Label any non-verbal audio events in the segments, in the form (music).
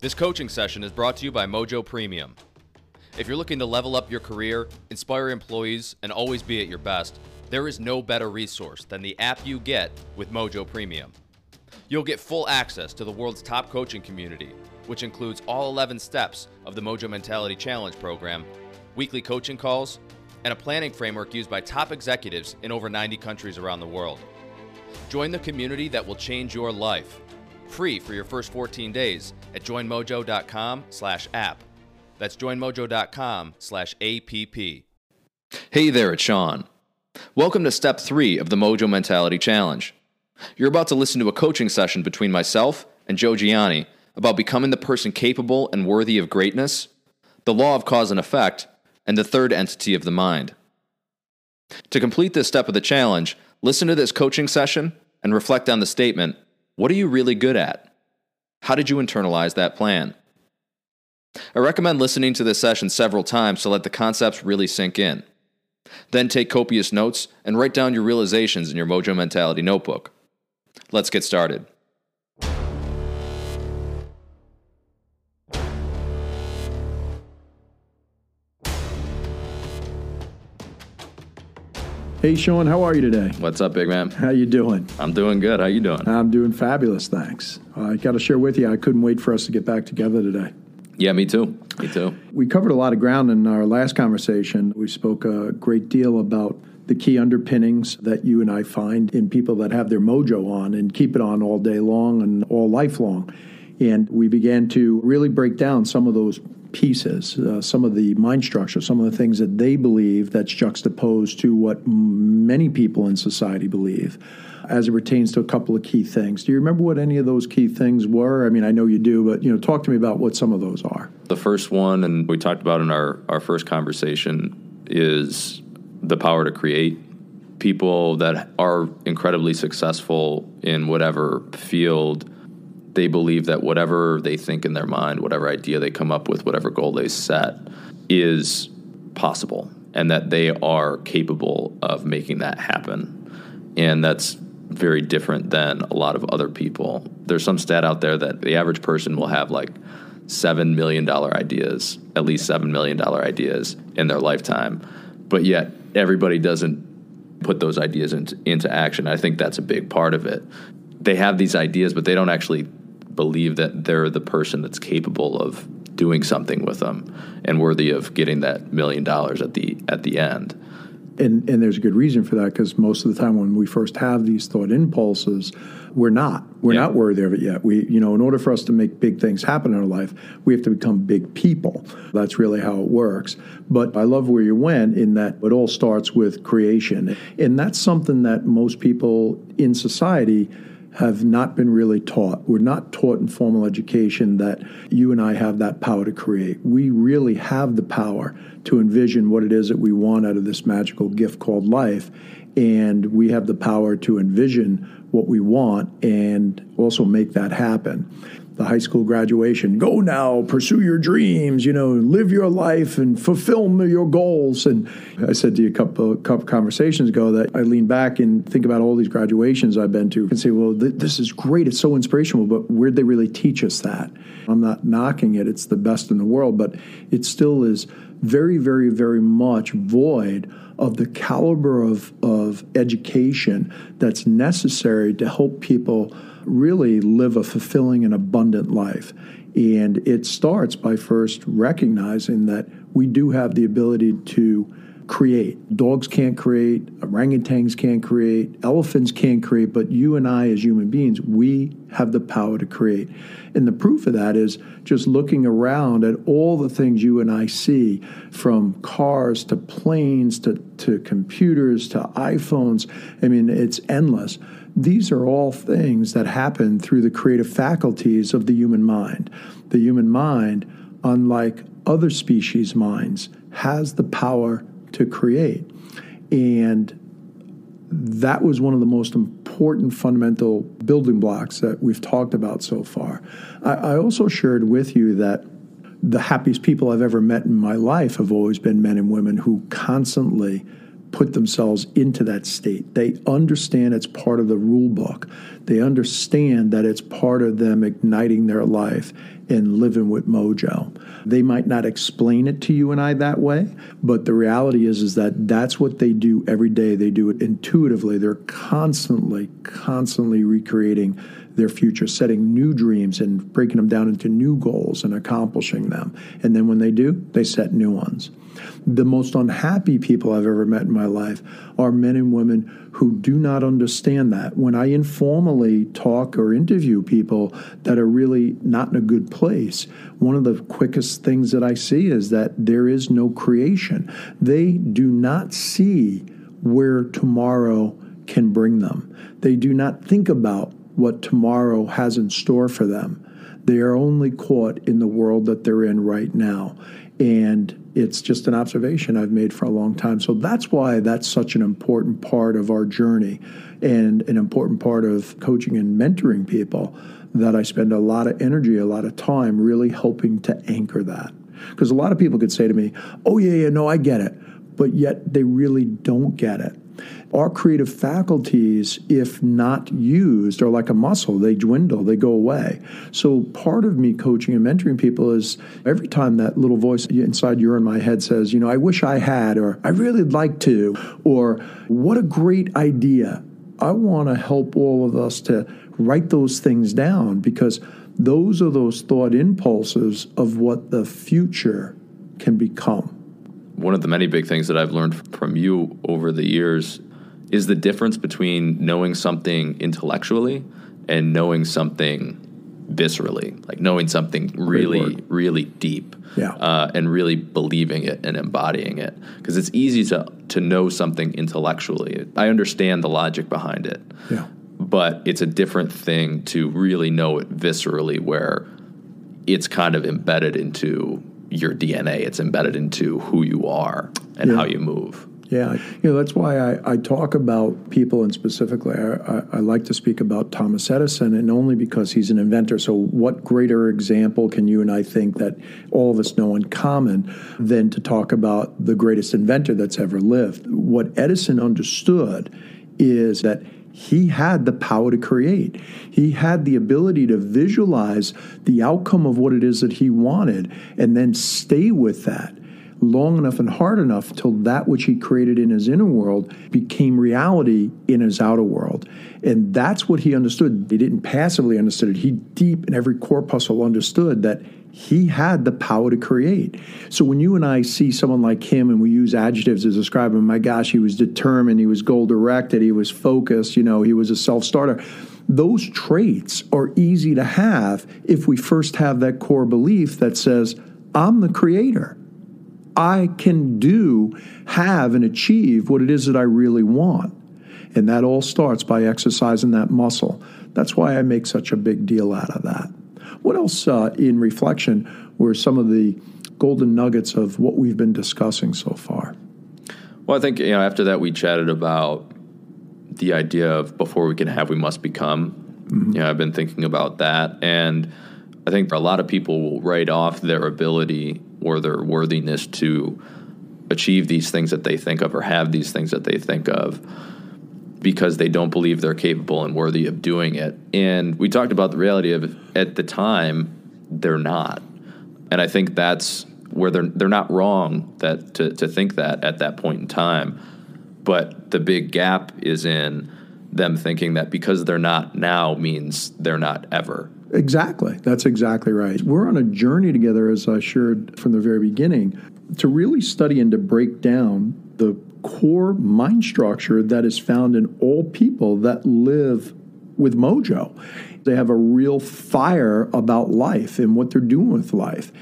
This coaching session is brought to you by Mojo Premium. If you're looking to level up your career, inspire employees, and always be at your best, there is no better resource than the app you get with Mojo Premium. You'll get full access to the world's top coaching community, which includes all 11 steps of the Mojo Mentality Challenge program, weekly coaching calls, and a planning framework used by top executives in over 90 countries around the world. Join the community that will change your life. Free for your first 14 days at joinmojo.com slash app. That's joinmojo.com slash app. Hey there, it's Sean. Welcome to step three of the Mojo Mentality Challenge. You're about to listen to a coaching session between myself and Joe Gianni about becoming the person capable and worthy of greatness, the law of cause and effect, and the third entity of the mind. To complete this step of the challenge, listen to this coaching session and reflect on the statement What are you really good at? How did you internalize that plan? I recommend listening to this session several times to let the concepts really sink in. Then take copious notes and write down your realizations in your Mojo Mentality notebook. Let's get started. Hey Sean, how are you today? What's up, big man? How you doing? I'm doing good. How you doing? I'm doing fabulous, thanks. I got to share with you, I couldn't wait for us to get back together today. Yeah, me too. Me too. We covered a lot of ground in our last conversation. We spoke a great deal about the key underpinnings that you and I find in people that have their mojo on and keep it on all day long and all lifelong. And we began to really break down some of those pieces, uh, some of the mind structure, some of the things that they believe that's juxtaposed to what many people in society believe as it pertains to a couple of key things. Do you remember what any of those key things were? I mean, I know you do, but you know, talk to me about what some of those are. The first one, and we talked about in our, our first conversation, is the power to create. People that are incredibly successful in whatever field they believe that whatever they think in their mind, whatever idea they come up with, whatever goal they set, is possible and that they are capable of making that happen. And that's very different than a lot of other people. There's some stat out there that the average person will have like $7 million ideas, at least $7 million ideas in their lifetime. But yet, everybody doesn't put those ideas into, into action. I think that's a big part of it. They have these ideas, but they don't actually believe that they're the person that's capable of doing something with them and worthy of getting that million dollars at the at the end. And, and there's a good reason for that because most of the time when we first have these thought impulses, we're not. We're yeah. not worthy of it yet. We, you know, in order for us to make big things happen in our life, we have to become big people. That's really how it works. But I love where you went in that it all starts with creation. And that's something that most people in society have not been really taught. We're not taught in formal education that you and I have that power to create. We really have the power to envision what it is that we want out of this magical gift called life. And we have the power to envision what we want and also make that happen the high school graduation. Go now, pursue your dreams, you know, live your life and fulfill your goals. And I said to you a couple, couple conversations ago that I lean back and think about all these graduations I've been to and say, well, th- this is great. It's so inspirational, but where'd they really teach us that? I'm not knocking it. It's the best in the world, but it still is very, very, very much void of the caliber of, of education that's necessary to help people really live a fulfilling and abundant life. And it starts by first recognizing that we do have the ability to create. Dogs can't create, orangutans can't create, elephants can't create, but you and I, as human beings, we have the power to create. And the proof of that is just looking around at all the things you and I see from cars to planes to, to computers to iPhones. I mean, it's endless. These are all things that happen through the creative faculties of the human mind. The human mind, unlike other species' minds, has the power to create. And that was one of the most important fundamental building blocks that we've talked about so far. I, I, also shared with you that the happiest people I've ever met in my life have always been men and women who constantly put themselves into that state. They understand it's part of the rule book. They understand that it's part of them igniting their life and living with mojo. They might not explain it to you and I that way, but the reality is is that that's what they do every day. They do it intuitively. They're constantly constantly recreating their future, setting new dreams and breaking them down into new goals and accomplishing them. And then when they do, they set new ones. The most unhappy people I've ever met in my life are men and women who do not understand that. When I informally talk or interview people that are really not in a good place, one of the quickest things that I see is that there is no creation. They do not see where tomorrow can bring them. They do not think about what tomorrow has in store for them. They are only caught in the world that they're in right now. And it's just an observation I've made for a long time. So that's why that's such an important part of our journey and an important part of coaching and mentoring people that I spend a lot of energy, a lot of time really helping to anchor that. Because a lot of people could say to me, oh, yeah, yeah, no, I get it. But yet they really don't get it. Our creative faculties, if not used, are like a muscle. They dwindle, they go away. So, part of me coaching and mentoring people is every time that little voice inside your in my head says, you know, I wish I had, or I really like to, or what a great idea. I want to help all of us to write those things down because those are those thought impulses of what the future can become one of the many big things that I've learned from you over the years is the difference between knowing something intellectually and knowing something viscerally, like knowing something really, really deep, yeah. uh, and really believing it and embodying it. Because it's easy to to know something intellectually. I understand the logic behind it, yeah. but it's a different thing to really know it viscerally, where it's kind of embedded into your DNA. It's embedded into who you are and yeah. how you move. Yeah, you know that's why I, I talk about people, and specifically, I, I, I, like to speak about Thomas Edison, and only because he's an inventor. So, what greater example can you and I think that all of us know in common than to talk about the greatest inventor that's ever lived? What Edison understood is that he had the power to create. He had the ability to visualize the outcome of what it is that he wanted and then stay with that long enough and hard enough till that which he created in his inner world became reality in his outer world. And that's what he understood. He didn't passively understood it. He deep in every corpuscle understood that he had the power to create. So when you and I see someone like him and we use adjectives to describe him, my gosh, he was determined, he was goal directed, he was focused, you know, he was a self starter. Those traits are easy to have if we first have that core belief that says, I'm the creator. I can do, have, and achieve what it is that I really want. And that all starts by exercising that muscle. That's why I make such a big deal out of that. What else, uh, in reflection, were some of the golden nuggets of what we've been discussing so far? Well, I think you know after that we chatted about the idea of before we can have, we must become. Mm-hmm. You know, I've been thinking about that, and I think a lot of people will write off their ability or their worthiness to achieve these things that they think of or have these things that they think of because they don't believe they're capable and worthy of doing it. And we talked about the reality of at the time they're not. And I think that's where they're they're not wrong that to, to think that at that point in time. But the big gap is in them thinking that because they're not now means they're not ever. Exactly. That's exactly right. We're on a journey together, as I shared from the very beginning, to really study and to break down the core mind structure that is found in all people that live with mojo. They have a real fire about life and what they're doing with life.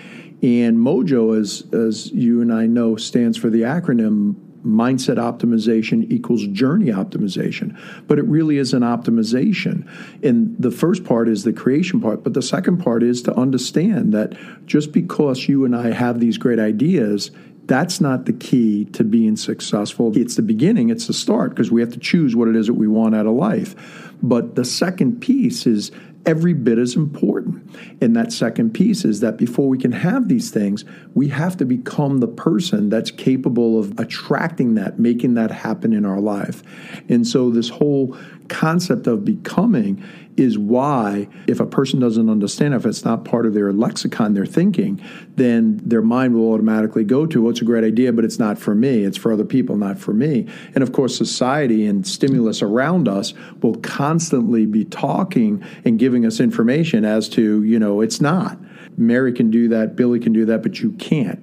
And mojo, as, as you and I know, stands for the acronym mindset optimization equals journey optimization. But it really is an optimization. And the first part is the creation part, but the second part is to understand that just because you and I have these great ideas, that's not the key to being successful. It's the beginning, it's the start, because we have to choose what it is that we want out of life. But the second piece is every bit as important. And that second piece is that before we can have these things, we have to become the person that's capable of attracting that, making that happen in our life. And so, this whole concept of becoming is why, if a person doesn't understand, if it's not part of their lexicon, their thinking, then their mind will automatically go to, well, it's a great idea, but it's not for me. It's for other people, not for me. And of course, society and stimulus around us will constantly be talking and giving us information as to, you know, it's not. Mary can do that, Billy can do that, but you can't.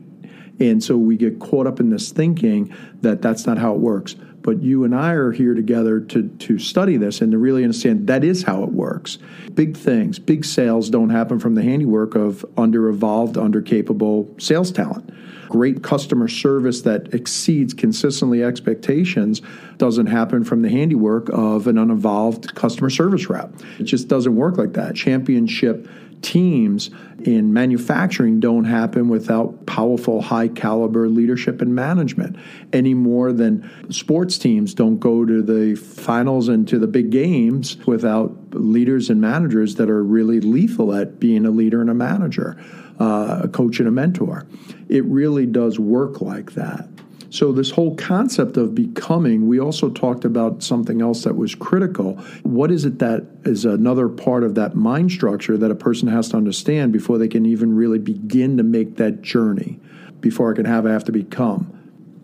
And so we get caught up in this thinking that that's not how it works. But you and I are here together to, to study this and to really understand that is how it works. Big things, big sales don't happen from the handiwork of under evolved, under capable sales talent. Great customer service that exceeds consistently expectations doesn't happen from the handiwork of an unevolved customer service rep. It just doesn't work like that. Championship teams in manufacturing don't happen without powerful, high caliber leadership and management any more than sports teams don't go to the finals and to the big games without leaders and managers that are really lethal at being a leader and a manager, uh, a coach and a mentor. It really does work like that. So, this whole concept of becoming, we also talked about something else that was critical. What is it that is another part of that mind structure that a person has to understand before they can even really begin to make that journey? Before I can have, I have to become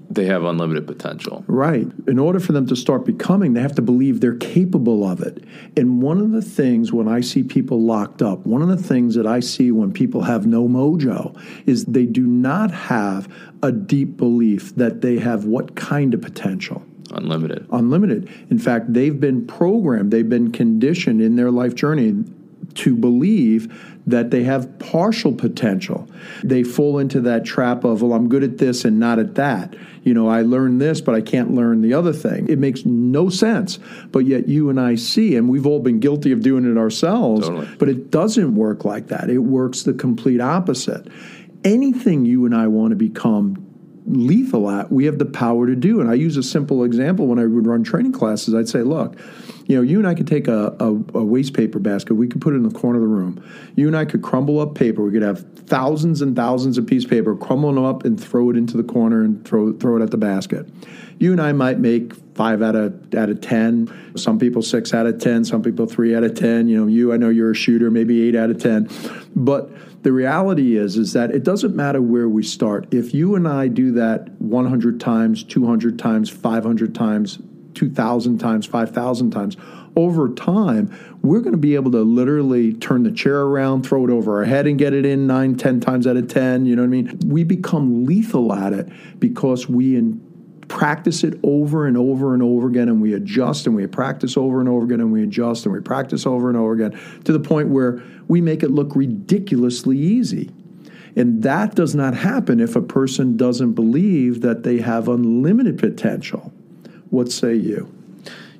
they have unlimited potential. Right. In order for them to start becoming, they have to believe they're capable of it. And one of the things when I see people locked up, one of the things that I see when people have no mojo is they do not have a deep belief that they have what kind of potential. Unlimited. Unlimited. In fact, they've been programmed, they've been conditioned in their life journey to believe that they have partial potential. They fall into that trap of, well, I'm good at this and not at that. You know, I learned this, but I can't learn the other thing. It makes no sense. But yet you and I see, and we've all been guilty of doing it ourselves, totally. but it doesn't work like that. It works the complete opposite. Anything you and I want to become lethal at, we have the power to do. And I use a simple example when I would run training classes. I'd say, look, you know, you and I could take a, a, a, waste paper basket, we could put it in the corner of the room. You and I could crumble up paper. We could have thousands and thousands of pieces of paper, crumble them up and throw it into the corner and throw throw it at the basket. You and I might make five out of out of ten. Some people six out of ten. Some people three out of ten. You know, you I know you're a shooter, maybe eight out of ten. But the reality is is that it doesn't matter where we start. If you and I do that 100 times, 200 times, 500 times, 2,000 times, 5,000 times. Over time, we're going to be able to literally turn the chair around, throw it over our head, and get it in nine, ten times out of 10. You know what I mean? We become lethal at it because we in, practice it over and over and over again, and we adjust and we practice over and over again, and we adjust and we practice over and over again to the point where we make it look ridiculously easy. And that does not happen if a person doesn't believe that they have unlimited potential. What say you?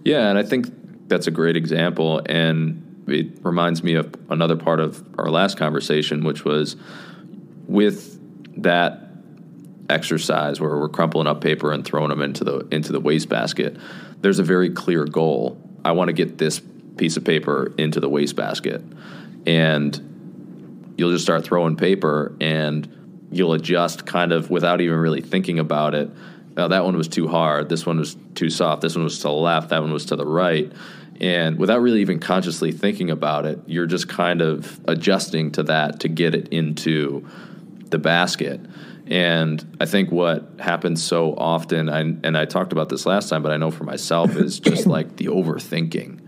Yeah, and I think that's a great example. And it reminds me of another part of our last conversation, which was with that exercise where we're crumpling up paper and throwing them into the into the wastebasket. There's a very clear goal. I want to get this piece of paper into the wastebasket. And you'll just start throwing paper and you'll adjust kind of without even really thinking about it oh, that one was too hard, this one was too soft, this one was to the left, that one was to the right. And without really even consciously thinking about it, you're just kind of adjusting to that to get it into the basket. And I think what happens so often, I, and I talked about this last time, but I know for myself, is just (coughs) like the overthinking.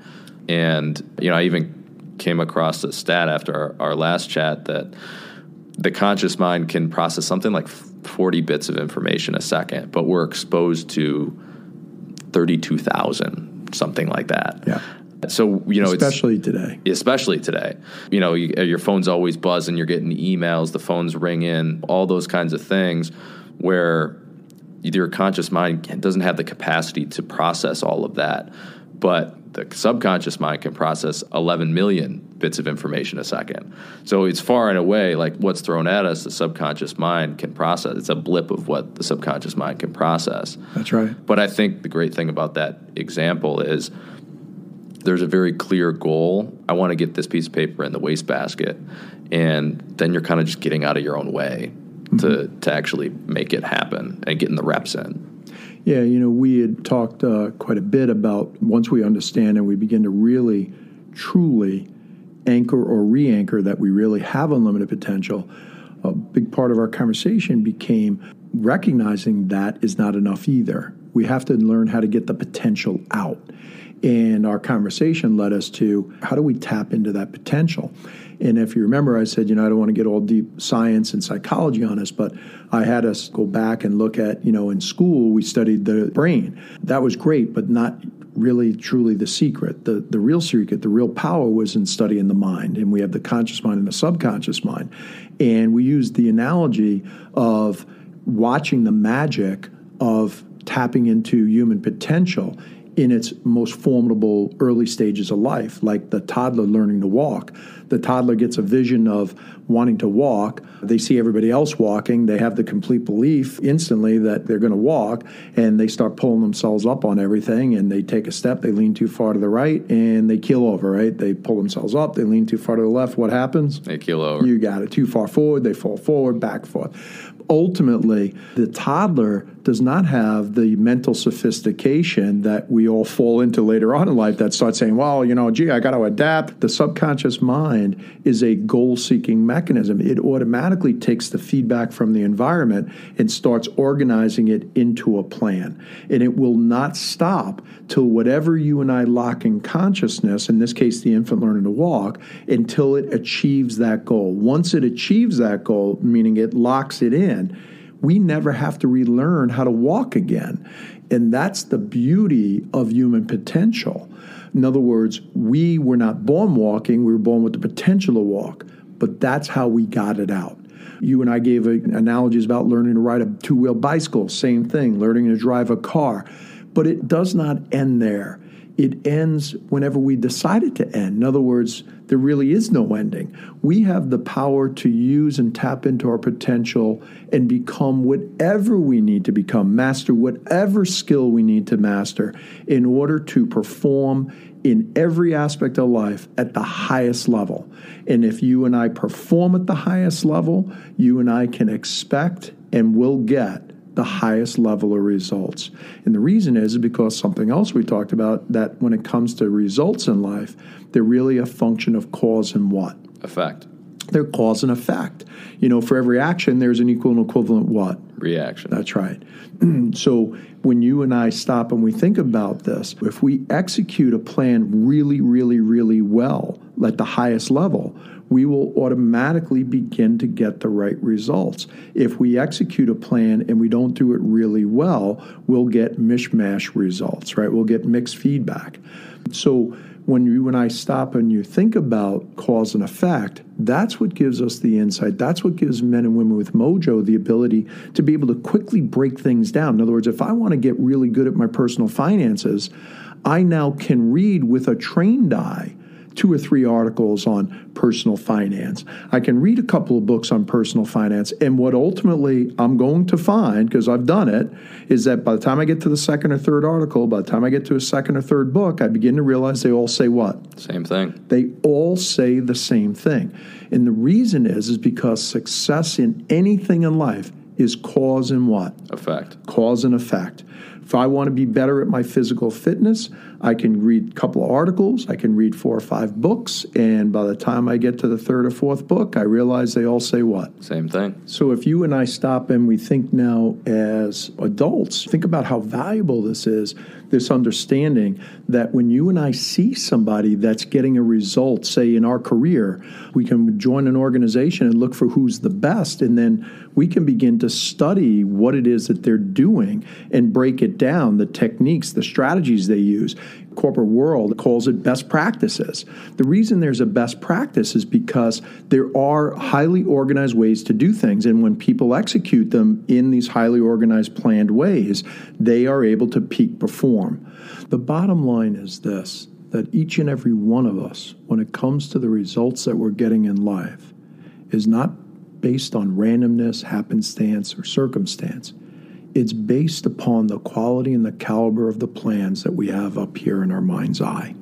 And, you know, I even came across a stat after our, our last chat that the conscious mind can process something like 40 bits of information a second, but we're exposed to 32,000, something like that. Yeah. So you know, especially today, especially today, you know, you, uh, your phone's always buzzing. You're getting emails, the phone's ringing, all those kinds of things, where your conscious mind doesn't have the capacity to process all of that. But the subconscious mind can process 11 million bits of information a second. So it's far and away like what's thrown at us, the subconscious mind can process. It's a blip of what the subconscious mind can process. That's right. But I think the great thing about that example is there's a very clear goal. I want to get this piece of paper in the wastebasket, and then you're kind of just getting out of your own way mm-hmm. to to actually make it happen and getting the reps in. Yeah, you know, we had talked uh, quite a bit about once we understand and we begin to really, truly anchor or re anchor that we really have unlimited potential. A big part of our conversation became recognizing that is not enough either. We have to learn how to get the potential out. And our conversation led us to how do we tap into that potential? And if you remember, I said, you know, I don't want to get all deep science and psychology on us, but I had us go back and look at, you know, in school, we studied the brain. That was great, but not really truly the secret. The, the real secret, the real power was in studying the mind. And we have the conscious mind and the subconscious mind. And we used the analogy of watching the magic of tapping into human potential in its most formidable early stages of life, like the toddler learning to walk. The toddler gets a vision of wanting to walk. They see everybody else walking. They have the complete belief instantly that they're going to walk, and they start pulling themselves up on everything. And they take a step, they lean too far to the right, and they keel over, right? They pull themselves up, they lean too far to the left. What happens? They keel over. You got it. Too far forward, they fall forward, back, forth ultimately, the toddler does not have the mental sophistication that we all fall into later on in life that starts saying, well, you know, gee, I got to adapt. The subconscious mind is a goal seeking mechanism. It automatically takes the feedback from the environment and starts organizing it into a plan. And it will not stop till whatever you and I lock in consciousness, in this case, the infant learning to walk, until it achieves that goal. Once it achieves that goal, meaning it locks it in, we never have to relearn how to walk again. And that's the beauty of human potential. In other words, we were not born walking, we were born with the potential to walk, but that's how we got it out. You and I gave analogies about learning to ride a two wheel bicycle, same thing, learning to drive a car. But it does not end there it ends whenever we decide it to end. In other words, there really is no ending. We have the power to use and tap into our potential and become whatever we need to become, master whatever skill we need to master in order to perform in every aspect of life at the highest level. And if you and I perform at the highest level, you and I can expect and will get the highest level of results. And the reason is because something else we talked about that when it comes to results in life, they're really a function of cause and what? Effect. They're cause and effect. You know, for every action, there's an equal and equivalent what? Reaction. That's right. (clears throat) so when you and I stop and we think about this, if we execute a plan really, really, really well at the highest level, we will automatically begin to get the right results. If we execute a plan and we don't do it really well, we'll get mishmash results, right? We'll get mixed feedback. So when you and I stop and you think about cause and effect, that's what gives us the insight. That's what gives men and women with mojo the ability to be able to quickly break things down. In other words, if I want to get really good at my personal finances, I now can read with a trained eye two or three articles on personal finance. I can read a couple of books on personal finance. And what ultimately I'm going to find, because I've done it, is that by the time I get to the second or third article, by the time I get to a second or third book, I begin to realize they all say what? Same thing. They all say the same thing. And the reason is, is because success in anything in life is cause and what? Effect. Cause and effect. If I want to be better at my physical fitness, I can read a couple of articles, I can read four or five books, and by the time I get to the third or fourth book, I realize they all say what? Same thing. So if you and I stop and we think now as adults, think about how valuable this is this understanding that when you and I see somebody that's getting a result, say in our career, we can join an organization and look for who's the best, and then we can begin to study what it is that they're doing and break it down the techniques, the strategies they use corporate world calls it best practices. The reason there's a best practice is because there are highly organized ways to do things. And when people execute them in these highly organized, planned ways, they are able to peak perform. The bottom line is this that each and every one of us, when it comes to the results that we're getting in life, is not based on randomness, happenstance, or circumstance it's based upon the quality and the caliber of the plans that we have up here in our mind's eye.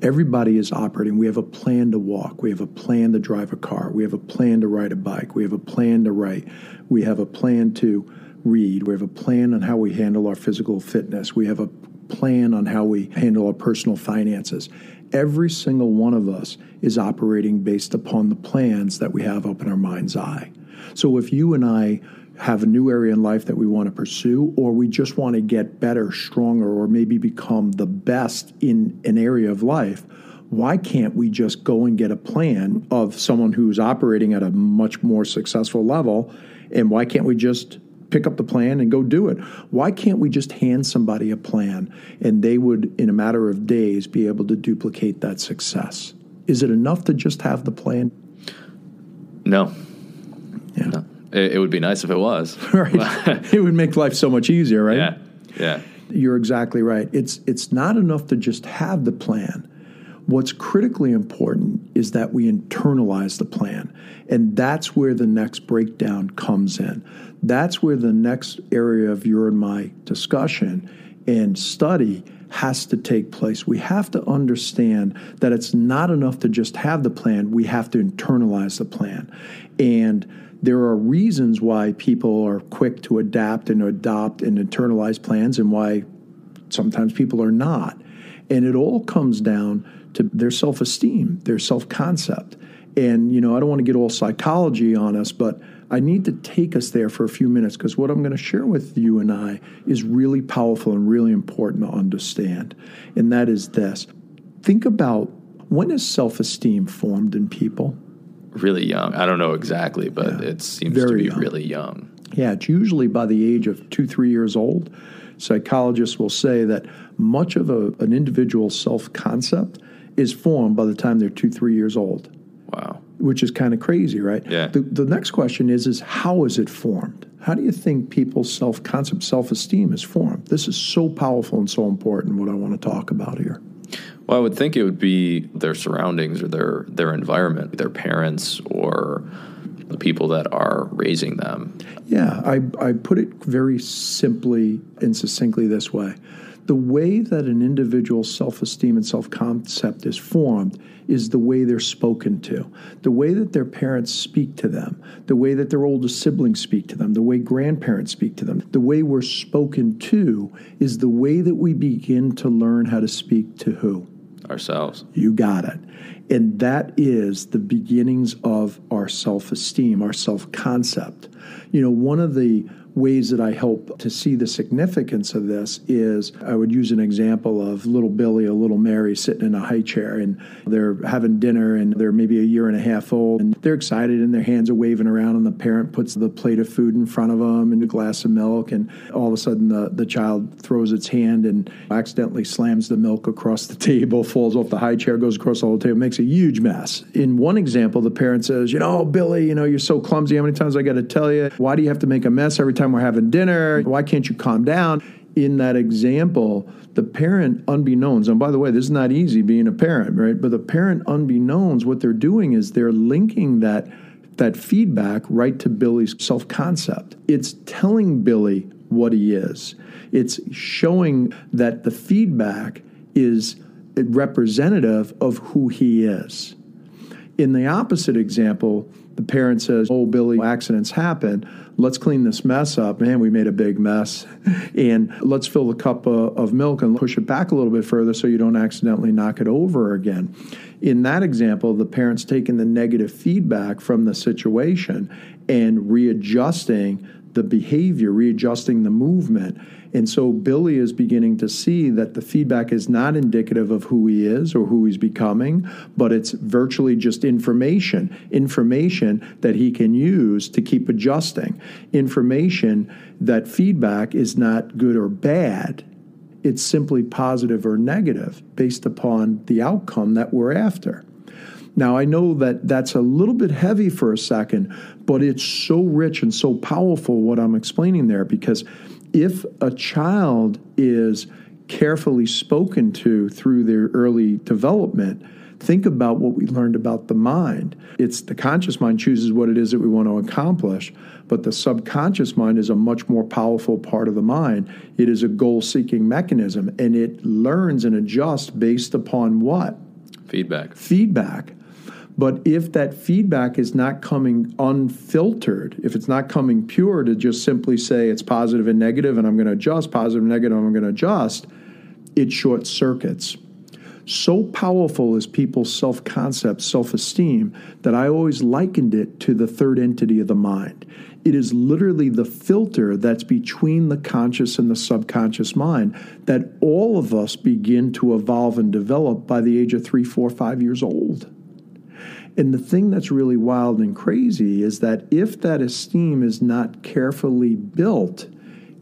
Everybody is operating. We have a plan to walk. We have a plan to drive a car. We have a plan to ride a bike. We have a plan to write. We have a plan to read. We have a plan on how we handle our physical fitness. We have a plan on how we handle our personal finances. Every single one of us is operating based upon the plans that we have up in our mind's eye. So if you and I have a new area in life that we want to pursue, or we just want to get better, stronger, or maybe become the best in an area of life, why can't we just go and get a plan of someone who's operating at a much more successful level? And why can't we just pick up the plan and go do it? Why can't we just hand somebody a plan and they would, in a matter of days, be able to duplicate that success? Is it enough to just have the plan? No. Yeah. No. It, it would be nice if it was. (laughs) right. (laughs) it would make life so much easier, right? Yeah. Yeah. You're exactly right. It's it's not enough to just have the plan. What's critically important is that we internalize the plan. And that's where the next breakdown comes in. That's where the next area of your and my discussion and study has to take place. We have to understand that it's not enough to just have the plan, we have to internalize the plan. And there are reasons why people are quick to adapt and adopt and internalize plans and why sometimes people are not. And it all comes down to their self esteem, their self concept. And, you know, I don't want to get all psychology on us, but I need to take us there for a few minutes because what I'm going to share with you and I is really powerful and really important to understand. And that is this think about when is self esteem formed in people? Really young. I don't know exactly, but Yeah. it seems to be young. really young. Yeah, it's usually by the age of two, three years old. Psychologists will say that much of a, an individual's self concept is formed by the time they're two, three years old, Wow. which is kind of crazy, right? Yeah. The, the next question is, is how is it formed? How do you think people's self concept, self esteem is formed? This is so powerful and so important, what I want to talk about here. Well, I would think it would be their surroundings or their their environment, their parents or the people that are raising them. Yeah, I, I put it very simply and succinctly this way. The way that an individual's self esteem and self concept is formed is the way they're spoken to, the way that their parents speak to them, the way that their older siblings speak to them, the way grandparents speak to them. The way we're spoken to is the way that we begin to learn how to speak to who? Ourselves. You got it. And that is the beginnings of our self esteem, our self concept. You know, one of the ways that I help to see the significance of this is I would use an example of little Billy, a little Mary sitting in a high chair and they're having dinner and they're maybe a year and a half old and they're excited and their hands are waving around and the parent puts the plate of food in front of them and a glass of milk and all of a sudden the, the child throws its hand and accidentally slams the milk across the table, falls off the high chair, goes across the whole table, makes a huge mess. In one example, the parent says, you know, Billy, you know, you're so clumsy. How many times I got to tell you? Why do you have to make a mess every time we're having dinner? Why can't you calm down? In that example, the parent, unbeknownst, and by the way, this is not easy being a parent, right? But the parent, unbeknownst, what they're doing is they're linking that that feedback right to Billy's self concept. It's telling Billy what he is. It's showing that the feedback is representative of who he is. In the opposite example, the parent says, Oh, Billy, accidents happen. Let's clean this mess up. Man, we made a big mess. (laughs) And let's fill the cup of, of milk and push it back a little bit further so you don't accidentally knock it over again. In that example, the parent's taking the negative feedback from the situation and readjusting the behavior, readjusting the movement. And so Billy is beginning to see that the feedback is not indicative of who he is or who he's becoming, but it's virtually just information, information that he can use to keep adjusting, information that feedback is not good or bad. It's simply positive or negative based upon the outcome that we're after. Now, I know that that's a little bit heavy for a second, but it's so rich and so powerful what I'm explaining there because if a child is carefully spoken to through their early development, think about what we learned about the mind. It's the conscious mind chooses what it is that we want to accomplish, but the subconscious mind is a much more powerful part of the mind. It is a goal seeking mechanism and it learns and adjusts based upon what? Feedback. feedback. But if that feedback is not coming unfiltered, if it's not coming pure to just simply say it's positive and negative and I'm going to adjust, positive, and negative, I'm going to adjust, it short circuits. So powerful is people's self concept, self esteem, that I always likened it to the third entity of the mind. It is literally the filter that's between the conscious and the subconscious mind that all of us begin to evolve and develop by the age of three, four, five years old. And the thing that's really wild and crazy is that if that esteem is not carefully built,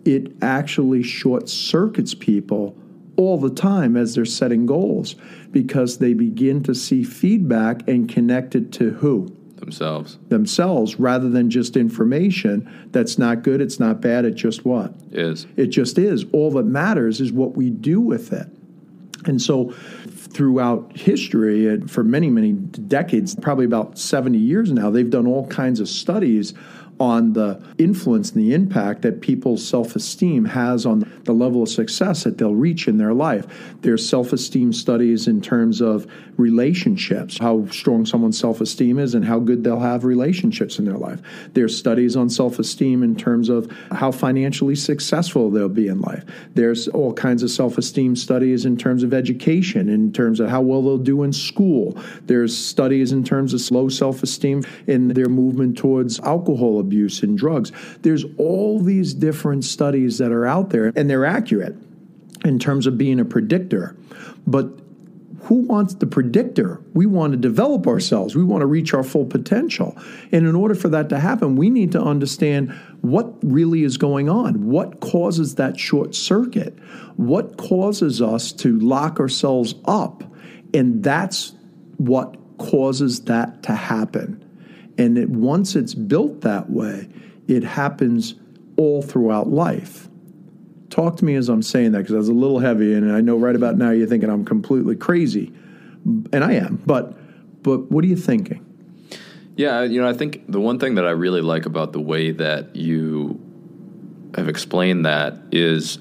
it actually short circuits people all the time as they're setting goals because they begin to see feedback and connect it to who? Themselves. Themselves rather than just information that's not good, it's not bad, it just what? Is. It just is. All that matters is what we do with it. And so, throughout history, and for many, many decades, probably about 70 years now, they've done all kinds of studies on the influence and the impact that people's self esteem has on the level of success that they'll reach in their life. There's self esteem studies in terms of relationships, how strong someone's self esteem is, and how good they'll have relationships in their life. There's studies on self esteem in terms of how financially successful they'll be in life. There's all kinds of self esteem studies in terms of education, in terms of how well they'll do in school. There's studies in terms of low self esteem in their movement towards alcohol abuse and drugs. There's all these different studies that are out there, and they're accurate in terms of being a predictor. But who wants the predictor? We want to develop ourselves. We want to reach our full potential. And in order for that to happen, we need to understand what really is going on. What causes that short circuit? What causes us to lock ourselves up? And that's what causes that to happen. And it, once it's built that way, it happens all throughout life. Talk to me as I'm saying that because I was a little heavy, and I know right about now you're thinking I'm completely crazy, and I am. But but what are you thinking? Yeah, you know, I think the one thing that I really like about the way that you have explained that is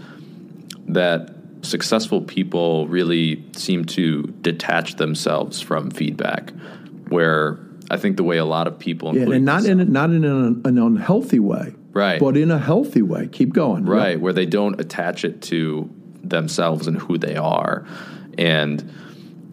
that successful people really seem to detach themselves from feedback, where I think the way a lot of people, yeah, and not in a, not in an, an, unhealthy way, right? But in a healthy way. Keep going, right? Yep. Where they don't attach it to themselves and who they are, and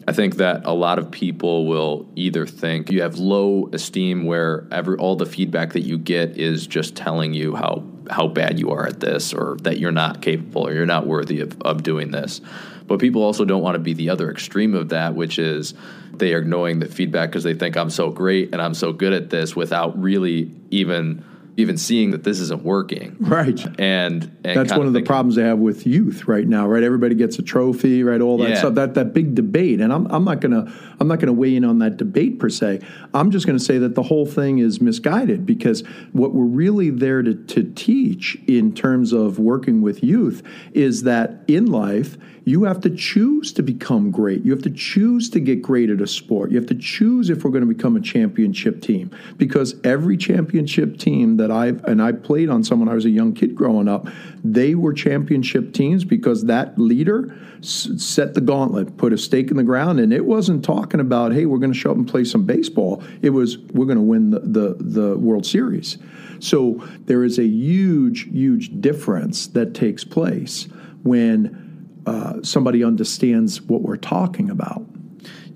I think that a lot of people will either think you have low esteem, where every all the feedback that you get is just telling you how how bad you are at this, or that you're not capable, or you're not worthy of, of doing this. But people also don't want to be the other extreme of that, which is they are ignoring the feedback because they think I'm so great and I'm so good at this without really even even seeing that this isn't working. Right. And, and that's one of, of the problems they have with youth right now, right? Everybody gets a trophy, right? All that yeah. stuff. That that big debate. And I'm I'm not gonna I'm not gonna weigh in on that debate per se. I'm just gonna say that the whole thing is misguided because what we're really there to, to teach in terms of working with youth is that in life you have to choose to become great. You have to choose to get great at a sport. You have to choose if we're going to become a championship team because every championship team that I've and I played on some when I was a young kid growing up, they were championship teams because that leader s- set the gauntlet, put a stake in the ground, and it wasn't talking about hey we're going to show up and play some baseball. It was we're going to win the, the the World Series. So there is a huge huge difference that takes place when uh, somebody understands what we're talking about.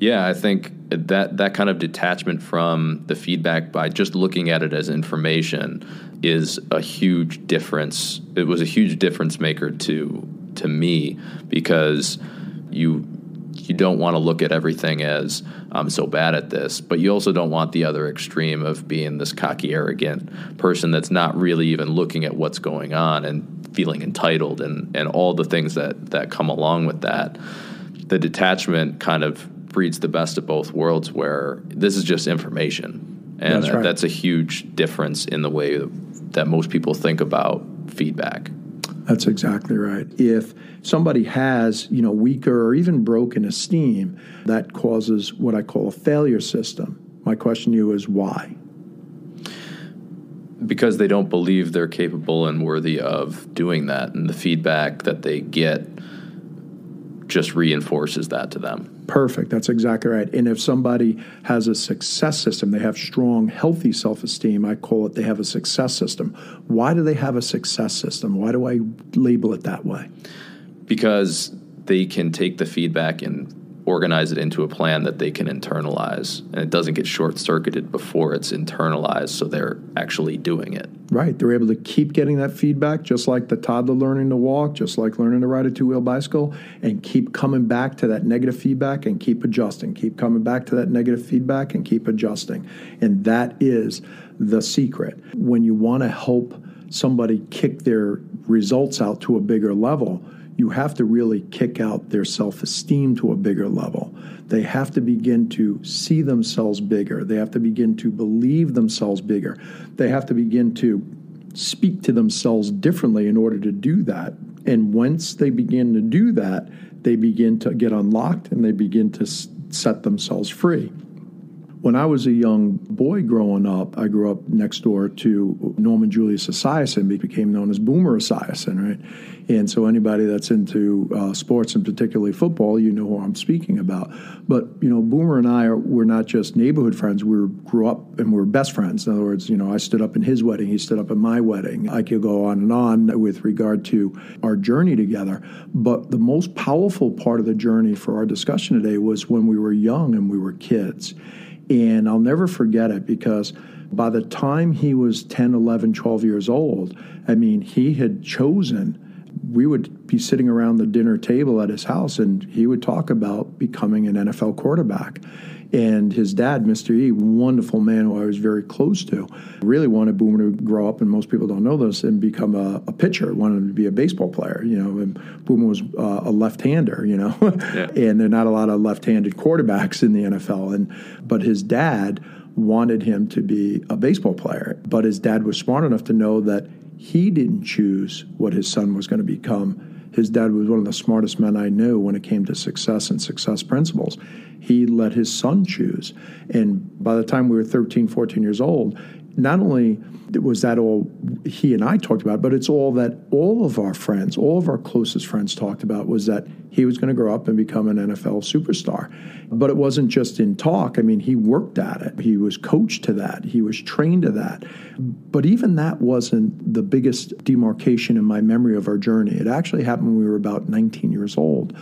Yeah, I think that that kind of detachment from the feedback by just looking at it as information is a huge difference. It was a huge difference maker to to me because you you don't want to look at everything as I'm so bad at this, but you also don't want the other extreme of being this cocky, arrogant person that's not really even looking at what's going on and feeling entitled and, and all the things that, that come along with that. The detachment kind of breeds the best of both worlds where this is just information. And that's, right. that's a huge difference in the way that most people think about feedback. That's exactly right. If somebody has, you know, weaker or even broken esteem, that causes what I call a failure system. My question to you is why? because they don't believe they're capable and worthy of doing that and the feedback that they get just reinforces that to them. Perfect. That's exactly right. And if somebody has a success system, they have strong, healthy self esteem, I call it they have a success system. Why do they have a success system? Why do I label it that way? Because they can take the feedback and organize it into a plan that they can internalize. And it doesn't get short circuited before it's internalized so they're actually doing it. Right. They're able to keep getting that feedback just like the toddler learning to walk just like learning to ride a two-wheel bicycle and keep coming back to that negative feedback and keep adjusting. Keep coming back to that negative feedback and keep adjusting. And that is the secret. When you want to help somebody kick their results out to a bigger level you have to really kick out their self esteem to a bigger level. They have to begin to see themselves bigger. They have to begin to believe themselves bigger. They have to begin to speak to themselves differently in order to do that. And once they begin to do that, they begin to get unlocked and they begin to set themselves free. When I was a young boy growing up, I grew up next door to Norman Julius Esiason, became known as Boomer Esiason, right? And so anybody that's into uh, sports and particularly football, you know who I'm speaking about. But you know, Boomer and I are, were not just neighborhood friends. We grew up and we were best friends. In other words, you know, I stood up in his wedding, he stood up at my wedding. I could go on and on with regard to our journey together. But the most powerful part of the journey for our discussion today was when we were young and we were kids. And I'll never forget it because by the time he was 10, 11, 12 years old, I mean, he had chosen. We would be sitting around the dinner table at his house, and he would talk about becoming an NFL quarterback. And his dad, Mr. E, wonderful man who I was very close to, really wanted Boomer to grow up, and most people don't know this, and become a, a pitcher, wanted him to be a baseball player. You know, and Boomer was uh, a left-hander. You know, (laughs) yeah. and there are not a lot of left-handed quarterbacks in the NFL. And but his dad wanted him to be a baseball player, but his dad was smart enough to know that he didn't choose what his son was going to become his dad was one of the smartest men I knew when it came to success and success principles. He let his son choose. And by the time we were 13, 14 years old, not only was that all he and I talked about, but it's all that all of our friends, all of our closest friends talked about was that he was going to grow up and become an NFL superstar. But it wasn't just in talk. I mean, he worked at it. He was coached to that. He was trained to that. But even that wasn't the biggest demarcation in my memory of our journey. It actually happened when we were about 19 years old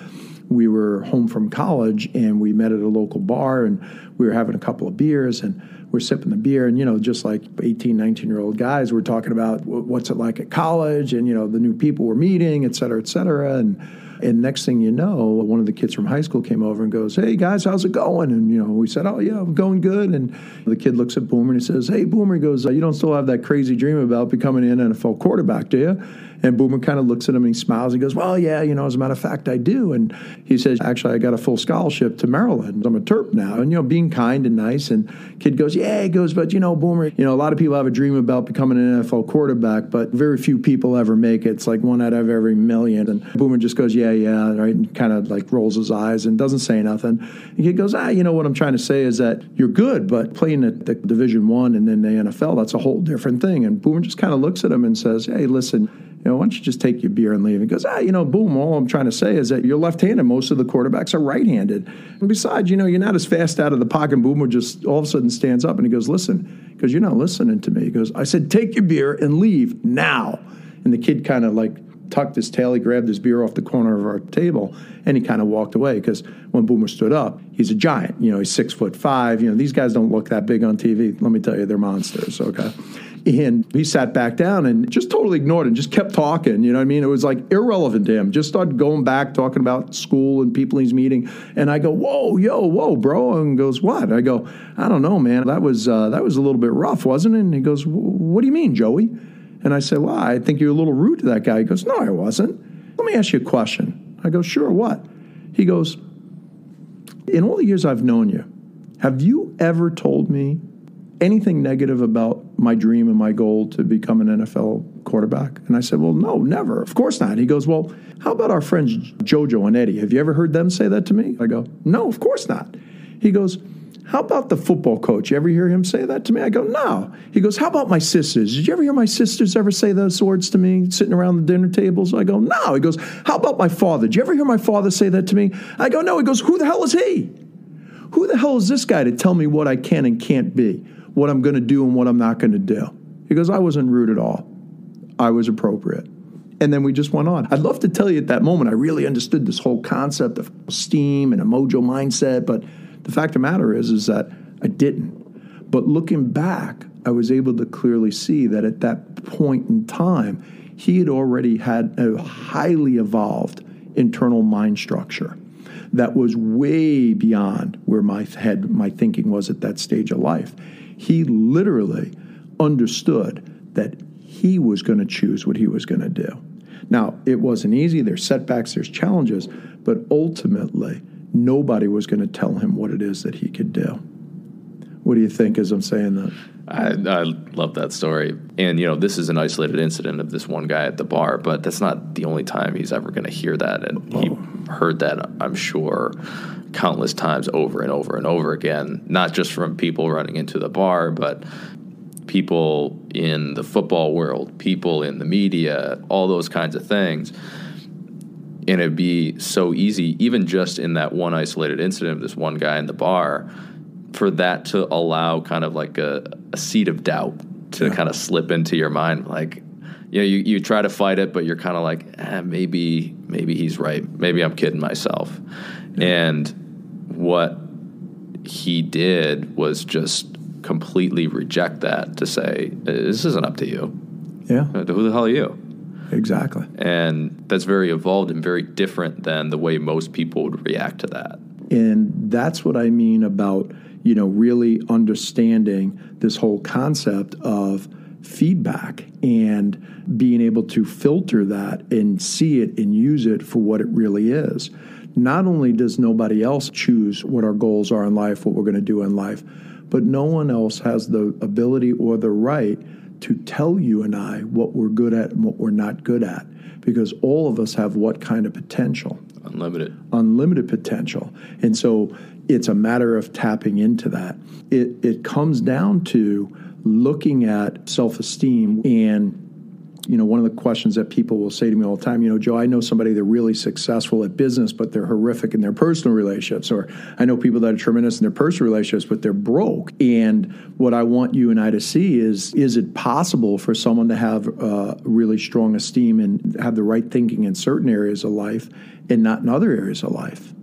we were home from college and we met at a local bar and we were having a couple of beers and we're sipping the beer and you know just like 18 19 year old guys we're talking about what's it like at college and you know the new people we're meeting et cetera et cetera. And and next thing you know, one of the kids from high school came over and goes, "Hey guys, how's it going?" And you know, we said, "Oh yeah, I'm going good." And the kid looks at Boomer and he says, "Hey Boomer," he goes, uh, "You don't still have that crazy dream about becoming an NFL quarterback, do you?" And Boomer kind of looks at him and he smiles. He goes, Well, yeah, you know, as a matter of fact, I do. And he says, Actually, I got a full scholarship to Maryland. I'm a Terp now. And, you know, being kind and nice. And kid goes, Yeah, he goes, But, you know, Boomer, you know, a lot of people have a dream about becoming an NFL quarterback, but very few people ever make it. It's like one out of every million. And Boomer just goes, Yeah, yeah, right. And kind of like rolls his eyes and doesn't say nothing. And kid goes, Ah, you know, what I'm trying to say is that you're good, but playing at the Division One and then the NFL, that's a whole different thing. And Boomer just kind of looks at him and says, Hey, listen, you know, why don't you just take your beer and leave? He goes, ah, you know, boom, all I'm trying to say is that you're left-handed. Most of the quarterbacks are right-handed. And besides, you know, you're not as fast out of the pocket. And Boomer just all of a sudden stands up and he goes, listen, because you're not listening to me. He goes, I said, take your beer and leave now. And the kid kind of like tucked his tail. He grabbed his beer off the corner of our table and he kind of walked away because when Boomer stood up, he's a giant. You know, he's six foot five. You know, these guys don't look that big on TV. Let me tell you, they're monsters. Okay. And he sat back down and just totally ignored and just kept talking. You know what I mean? It was like irrelevant to him. Just started going back, talking about school and people he's meeting. And I go, whoa, yo, whoa, bro. And goes, what? I go, I don't know, man. That was uh, that was a little bit rough, wasn't it? And he goes, what do you mean, Joey? And I said, well, I think you're a little rude to that guy. He goes, no, I wasn't. Let me ask you a question. I go, sure, what? He goes, in all the years I've known you, have you ever told me anything negative about my dream and my goal to become an NFL quarterback? And I said, Well, no, never. Of course not. He goes, Well, how about our friends JoJo and Eddie? Have you ever heard them say that to me? I go, No, of course not. He goes, how about the football coach? You ever hear him say that to me? I go, no. He goes, how about my sisters? Did you ever hear my sisters ever say those words to me sitting around the dinner tables? I go, no. He goes, how about my father? Did you ever hear my father say that to me? I go, no. He goes, who the hell is he? Who the hell is this guy to tell me what I can and can't be, what I'm going to do and what I'm not going to do? He goes, I wasn't rude at all. I was appropriate. And then we just went on. I'd love to tell you at that moment, I really understood this whole concept of steam and a mojo mindset, but the fact of the matter is, is that I didn't. But looking back, I was able to clearly see that at that point in time, he had already had a highly evolved internal mind structure that was way beyond where my head, my thinking was at that stage of life. He literally understood that he was going to choose what he was going to do. Now, it wasn't easy. There's setbacks, there's challenges, but ultimately, nobody was going to tell him what it is that he could do. What do you think as I'm saying that? I, I love that story. And, you know, this is an isolated incident of this one guy at the bar, but that's not the only time he's ever going to hear that. And oh. he heard that, I'm sure, countless times over and over and over again, not just from people running into the bar, but people in the football world, people in the media, all those kinds of things. And it'd be so easy, even just in that one isolated incident of this one guy in the bar, for that to allow kind of like a, a seed of doubt to yeah. kind of slip into your mind. Like, you know, you, you try to fight it, but you're kind of like, eh, maybe, maybe he's right. Maybe I'm kidding myself. Yeah. And what he did was just completely reject that to say, this isn't up to you. Yeah. Who the hell are you? Exactly. And that's very evolved and very different than the way most people would react to that. And that's what I mean about, you know, really understanding this whole concept of feedback and being able to filter that and see it and use it for what it really is. Not only does nobody else choose what our goals are in life, what we're going to do in life, but no one else has the ability or the right to tell you and I what we're good at and what we're not good at because all of us have what kind of potential? Unlimited. Unlimited potential. And so it's a matter of tapping into that. It, it comes down to looking at self esteem and you know, one of the questions that people will say to me all the time, you know, Joe, I know somebody they're really successful at business, but they're horrific in their personal relationships. Or I know people that are tremendous in their personal relationships, but they're broke. And what I want you and I to see is, is it possible for someone to have uh, really strong esteem and have the right thinking in certain areas of life and not in other areas of life?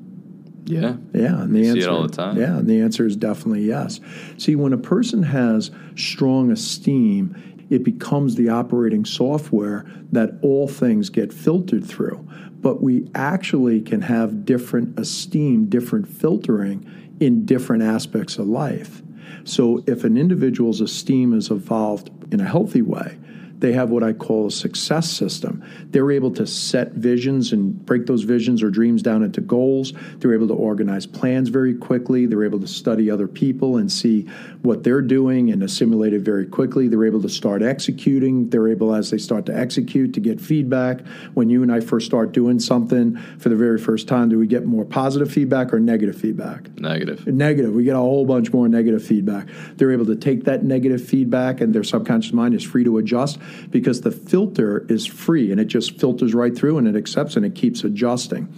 Yeah. Yeah. And the you answer, see it all the time. Yeah. And the answer is definitely yes. See, when a person has strong esteem, it becomes the operating software that all things get filtered through. But we actually can have different esteem, different filtering in different aspects of life. So if an individual's esteem is evolved in a healthy way, they have what I call a success system. They're able to set visions and break those visions or dreams down into goals. They're able to organize plans very quickly. They're able to study other people and see what they're doing and assimilate it very quickly. They're able to start executing. They're able, as they start to execute, to get feedback. When you and I first start doing something for the very first time, do we get more positive feedback or negative feedback? Negative. Negative. We get a whole bunch more negative feedback. They're able to take that negative feedback and their subconscious mind is free to adjust because the filter is free and it just filters right through and it accepts and it keeps adjusting.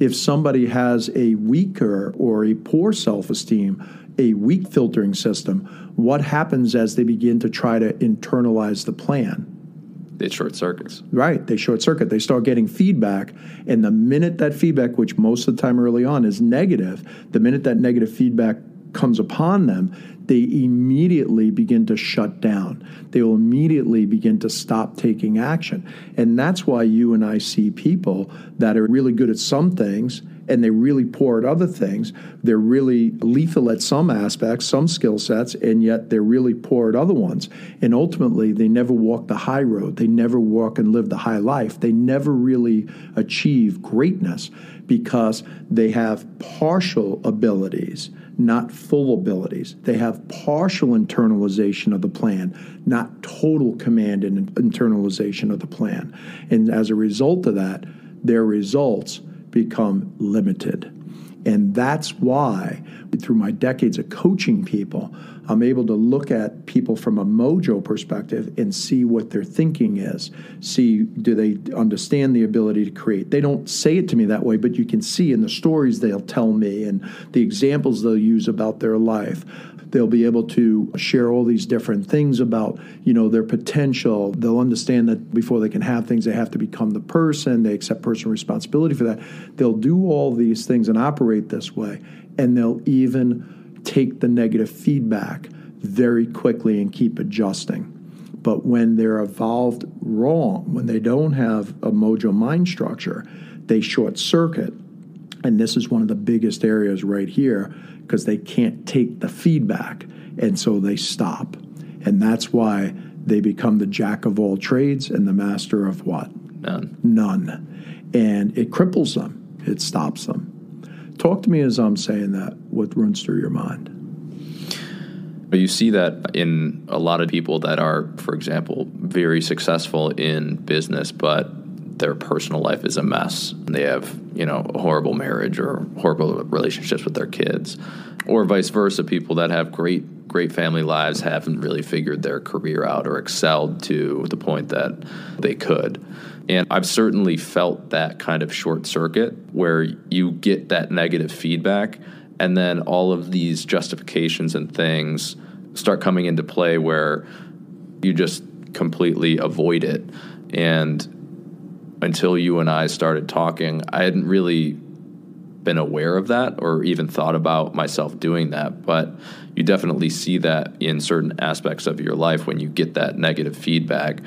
If somebody has a weaker or a poor self esteem, a weak filtering system, what happens as they begin to try to internalize the plan? It short circuits. Right. They short circuit. They start getting feedback. And the minute that feedback, which most of the time early on is negative, the minute that negative feedback comes upon them, they immediately begin to shut down. They will immediately begin to stop taking action. And that's why you and I see people that are really good at some things and they really poor at other things. They're really lethal at some aspects, some skill sets, and yet they're really poor at other ones. And ultimately, they never walk the high road. They never walk and live the high life. They never really achieve greatness because they have partial abilities not full abilities. They have partial internalization of the plan, not total command and internalization of the plan. And as a result of that, their results become limited. And that's why, through my decades of coaching people, I'm able to look at people from a mojo perspective and see what their thinking is. See, do they understand the ability to create? They don't say it to me that way, but you can see in the stories they'll tell me and the examples they'll use about their life they'll be able to share all these different things about you know their potential. They'll understand that before they can have things they have to become the person. They accept personal responsibility for that. They'll do all these things and operate this way and they'll even take the negative feedback very quickly and keep adjusting. But when they're evolved wrong when they don't have a mojo mind structure they short circuit and this is one of the biggest areas right here because they can't take the feedback. And so they stop. And that's why they become the jack of all trades and the master of what? None. None. And it cripples them, it stops them. Talk to me as I'm saying that. What runs through your mind? But you see that in a lot of people that are, for example, very successful in business, but their personal life is a mess. They have, you know, a horrible marriage or horrible relationships with their kids. Or vice versa, people that have great, great family lives haven't really figured their career out or excelled to the point that they could. And I've certainly felt that kind of short circuit where you get that negative feedback and then all of these justifications and things start coming into play where you just completely avoid it. And until you and I started talking, I hadn't really been aware of that or even thought about myself doing that. But you definitely see that in certain aspects of your life when you get that negative feedback.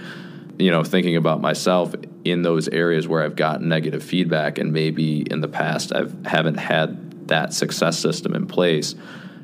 You know, thinking about myself in those areas where I've gotten negative feedback and maybe in the past I haven't had that success system in place.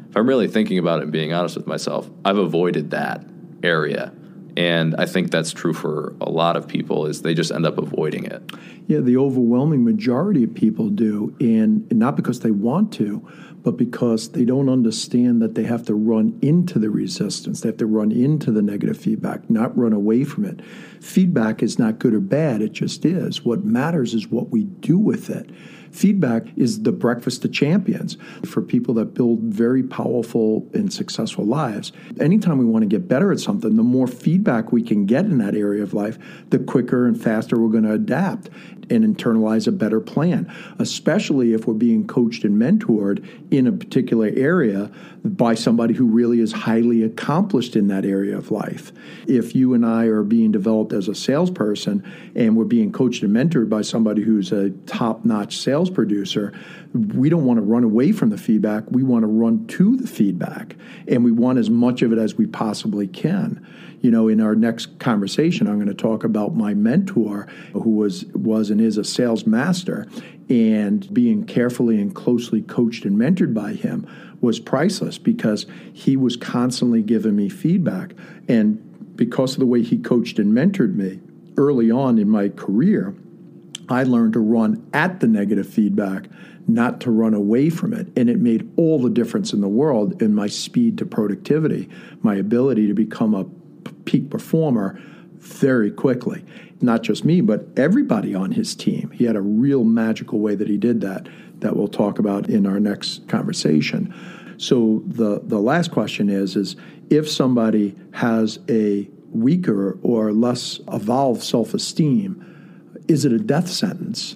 If I'm really thinking about it and being honest with myself, I've avoided that area and I think that's true for a lot of people is they just end up avoiding it. Yeah, the overwhelming majority of people do, and not because they want to, but because they don't understand that they have to run into the resistance. They have to run into the negative feedback, not run away from it. Feedback is not good or bad, it just is. What matters is what we do with it. Feedback is the breakfast of champions for people that build very powerful and successful lives. Anytime we want to get better at something, the more feedback we can get in that area of life, the quicker and faster we're going to adapt and internalize a better plan, especially if we're being coached and mentored in a particular area by somebody who really is highly accomplished in that area of life. If you and I are being developed as a salesperson and we're being coached and mentored by somebody who's a top notch sales producer, we don't want to run away from the feedback. We want to run to the feedback and we want as much of it as we possibly can you know, in our next conversation, I'm going to talk about my mentor, who was was and is a sales master, and being carefully and closely coached and mentored by him was priceless because he was constantly giving me feedback, and because of the way he coached and mentored me early on in my career, I learned to run at the negative feedback not to run away from it. And it made all the difference in the world in my speed to productivity, my ability to become a peak performer very quickly. Not just me, but everybody on his team. He had a real magical way that he did that that we'll talk about in our next conversation. So the the last question is is if somebody has a weaker or less evolved self-esteem, is it a death sentence?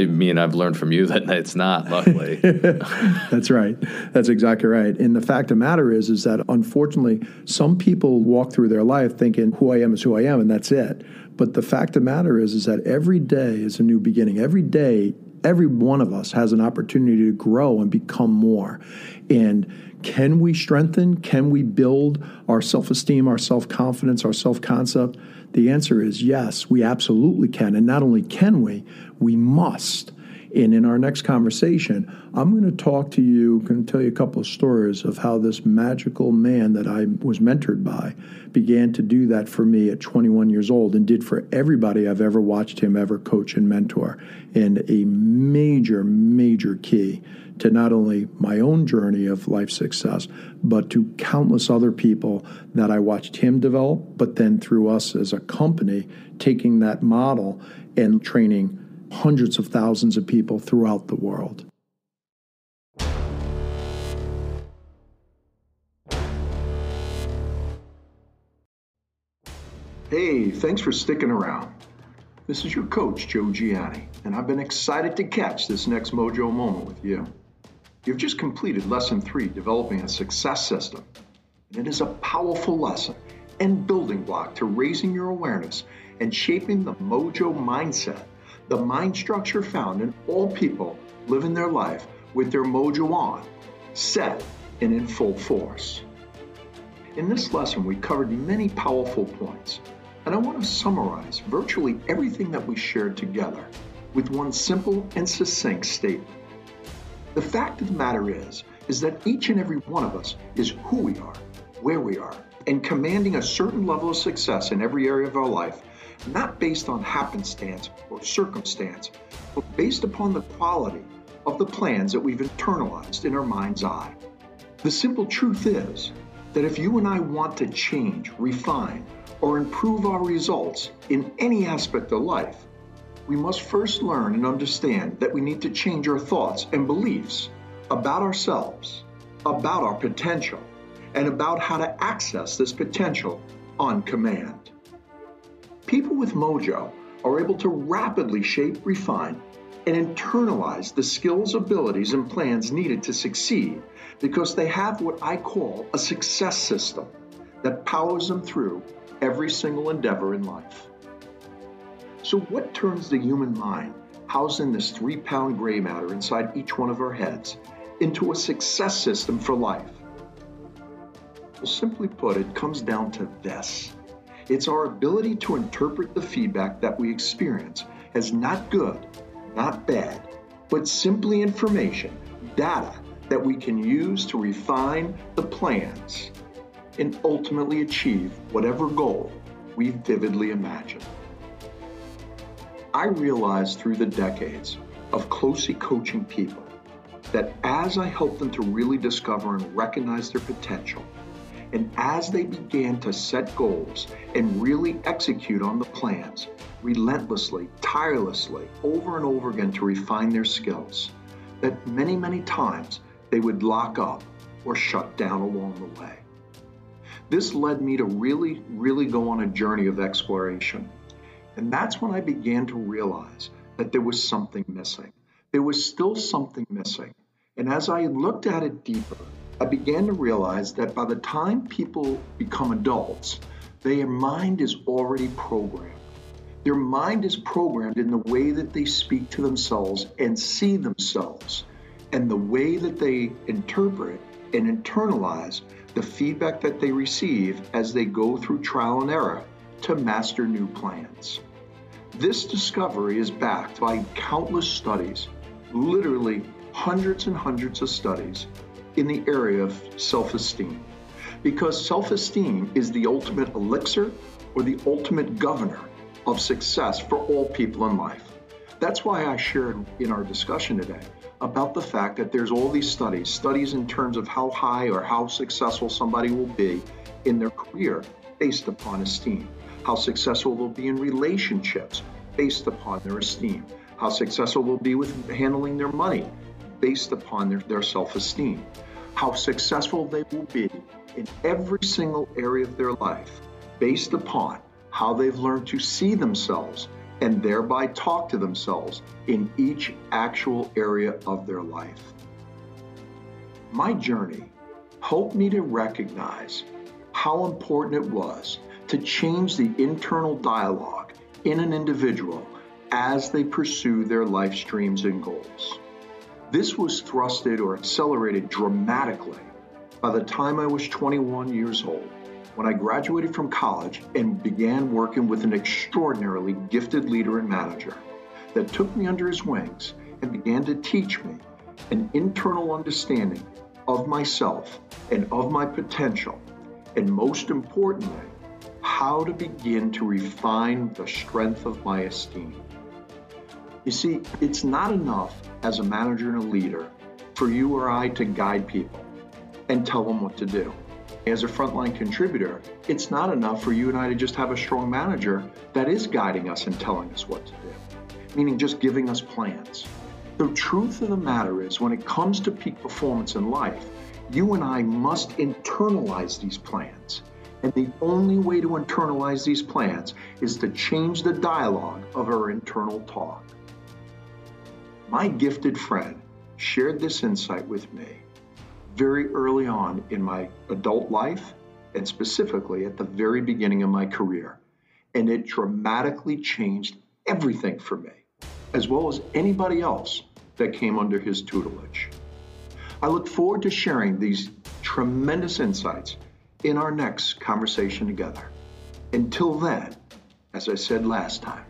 I mean, I've learned from you that it's not, luckily. (laughs) That's right. That's exactly right. And the fact of the matter is, is that unfortunately, some people walk through their life thinking who I am is who I am, and that's it. But the fact of the matter is, is that every day is a new beginning. Every day, every one of us has an opportunity to grow and become more. And can we strengthen? Can we build our self esteem, our self confidence, our self concept? The answer is yes, we absolutely can. And not only can we, we must. And in our next conversation, I'm going to talk to you, going to tell you a couple of stories of how this magical man that I was mentored by began to do that for me at 21 years old and did for everybody I've ever watched him ever coach and mentor. And a major, major key to not only my own journey of life success, but to countless other people that I watched him develop, but then through us as a company, taking that model and training hundreds of thousands of people throughout the world. Hey, thanks for sticking around. This is your coach, Joe Gianni, and I've been excited to catch this next mojo moment with you. You've just completed lesson three, developing a success system. And it is a powerful lesson and building block to raising your awareness and shaping the mojo mindset, the mind structure found in all people living their life with their mojo on, set, and in full force. In this lesson, we covered many powerful points, and I want to summarize virtually everything that we shared together with one simple and succinct statement. The fact of the matter is, is that each and every one of us is who we are, where we are, and commanding a certain level of success in every area of our life, not based on happenstance or circumstance, but based upon the quality of the plans that we've internalized in our mind's eye. The simple truth is that if you and I want to change, refine, or improve our results in any aspect of life, we must first learn and understand that we need to change our thoughts and beliefs about ourselves, about our potential, and about how to access this potential on command. People with mojo are able to rapidly shape, refine, and internalize the skills, abilities, and plans needed to succeed because they have what I call a success system that powers them through every single endeavor in life. So, what turns the human mind, housed in this three pound gray matter inside each one of our heads, into a success system for life? Well, simply put, it comes down to this it's our ability to interpret the feedback that we experience as not good, not bad, but simply information, data that we can use to refine the plans and ultimately achieve whatever goal we vividly imagine. I realized through the decades of closely coaching people that as I helped them to really discover and recognize their potential, and as they began to set goals and really execute on the plans, relentlessly, tirelessly, over and over again to refine their skills, that many, many times they would lock up or shut down along the way. This led me to really, really go on a journey of exploration and that's when I began to realize that there was something missing. There was still something missing. And as I looked at it deeper, I began to realize that by the time people become adults, their mind is already programmed. Their mind is programmed in the way that they speak to themselves and see themselves, and the way that they interpret and internalize the feedback that they receive as they go through trial and error to master new plans. This discovery is backed by countless studies, literally hundreds and hundreds of studies in the area of self esteem. Because self esteem is the ultimate elixir or the ultimate governor of success for all people in life. That's why I shared in our discussion today about the fact that there's all these studies, studies in terms of how high or how successful somebody will be in their career based upon esteem how successful they'll be in relationships based upon their esteem, how successful they'll be with handling their money based upon their, their self esteem, how successful they will be in every single area of their life based upon how they've learned to see themselves and thereby talk to themselves in each actual area of their life. My journey helped me to recognize how important it was to change the internal dialogue in an individual as they pursue their life streams and goals. This was thrusted or accelerated dramatically by the time I was 21 years old when I graduated from college and began working with an extraordinarily gifted leader and manager that took me under his wings and began to teach me an internal understanding of myself and of my potential, and most importantly, how to begin to refine the strength of my esteem. You see, it's not enough as a manager and a leader for you or I to guide people and tell them what to do. As a frontline contributor, it's not enough for you and I to just have a strong manager that is guiding us and telling us what to do, meaning just giving us plans. The truth of the matter is, when it comes to peak performance in life, you and I must internalize these plans And the only way to internalize these plans is to change the dialogue of our internal talk. My gifted friend shared this insight with me very early on in my adult life and specifically at the very beginning of my career. And it dramatically changed everything for me, as well as anybody else that came under his tutelage. I look forward to sharing these tremendous insights in our next conversation together. Until then, as I said last time,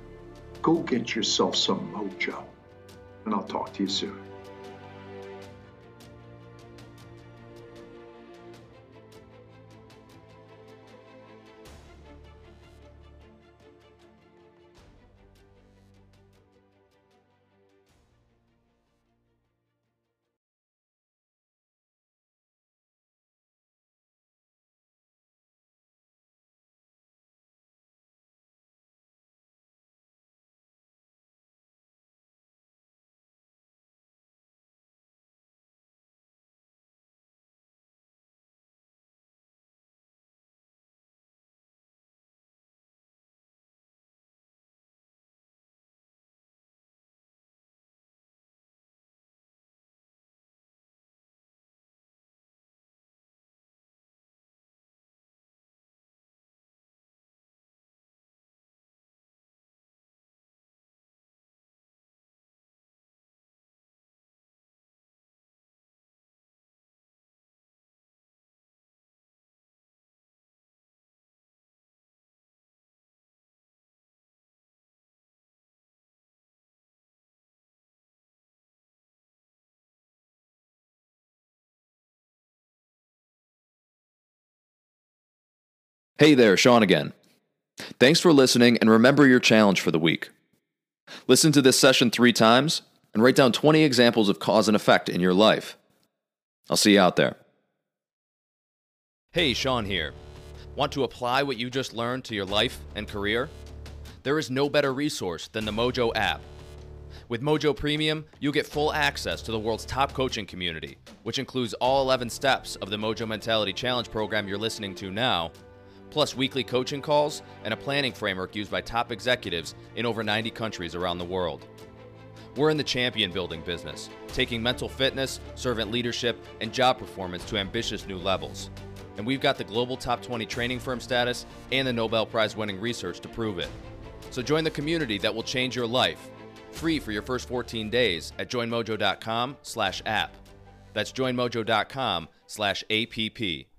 go get yourself some mojo, and I'll talk to you soon. Hey there, Sean again. Thanks for listening, and remember your challenge for the week. Listen to this session three times and write down 20 examples of cause and effect in your life. I'll see you out there. Hey, Sean here. Want to apply what you just learned to your life and career? There is no better resource than the Mojo app. With Mojo Premium, you'll get full access to the world's top coaching community, which includes all 11 steps of the Mojo Mentality Challenge program you're listening to now plus weekly coaching calls and a planning framework used by top executives in over 90 countries around the world. We're in the champion building business, taking mental fitness, servant leadership, and job performance to ambitious new levels. And we've got the global top 20 training firm status and the Nobel Prize winning research to prove it. So join the community that will change your life. Free for your first 14 days at joinmojo.com/app. That's joinmojo.com/app.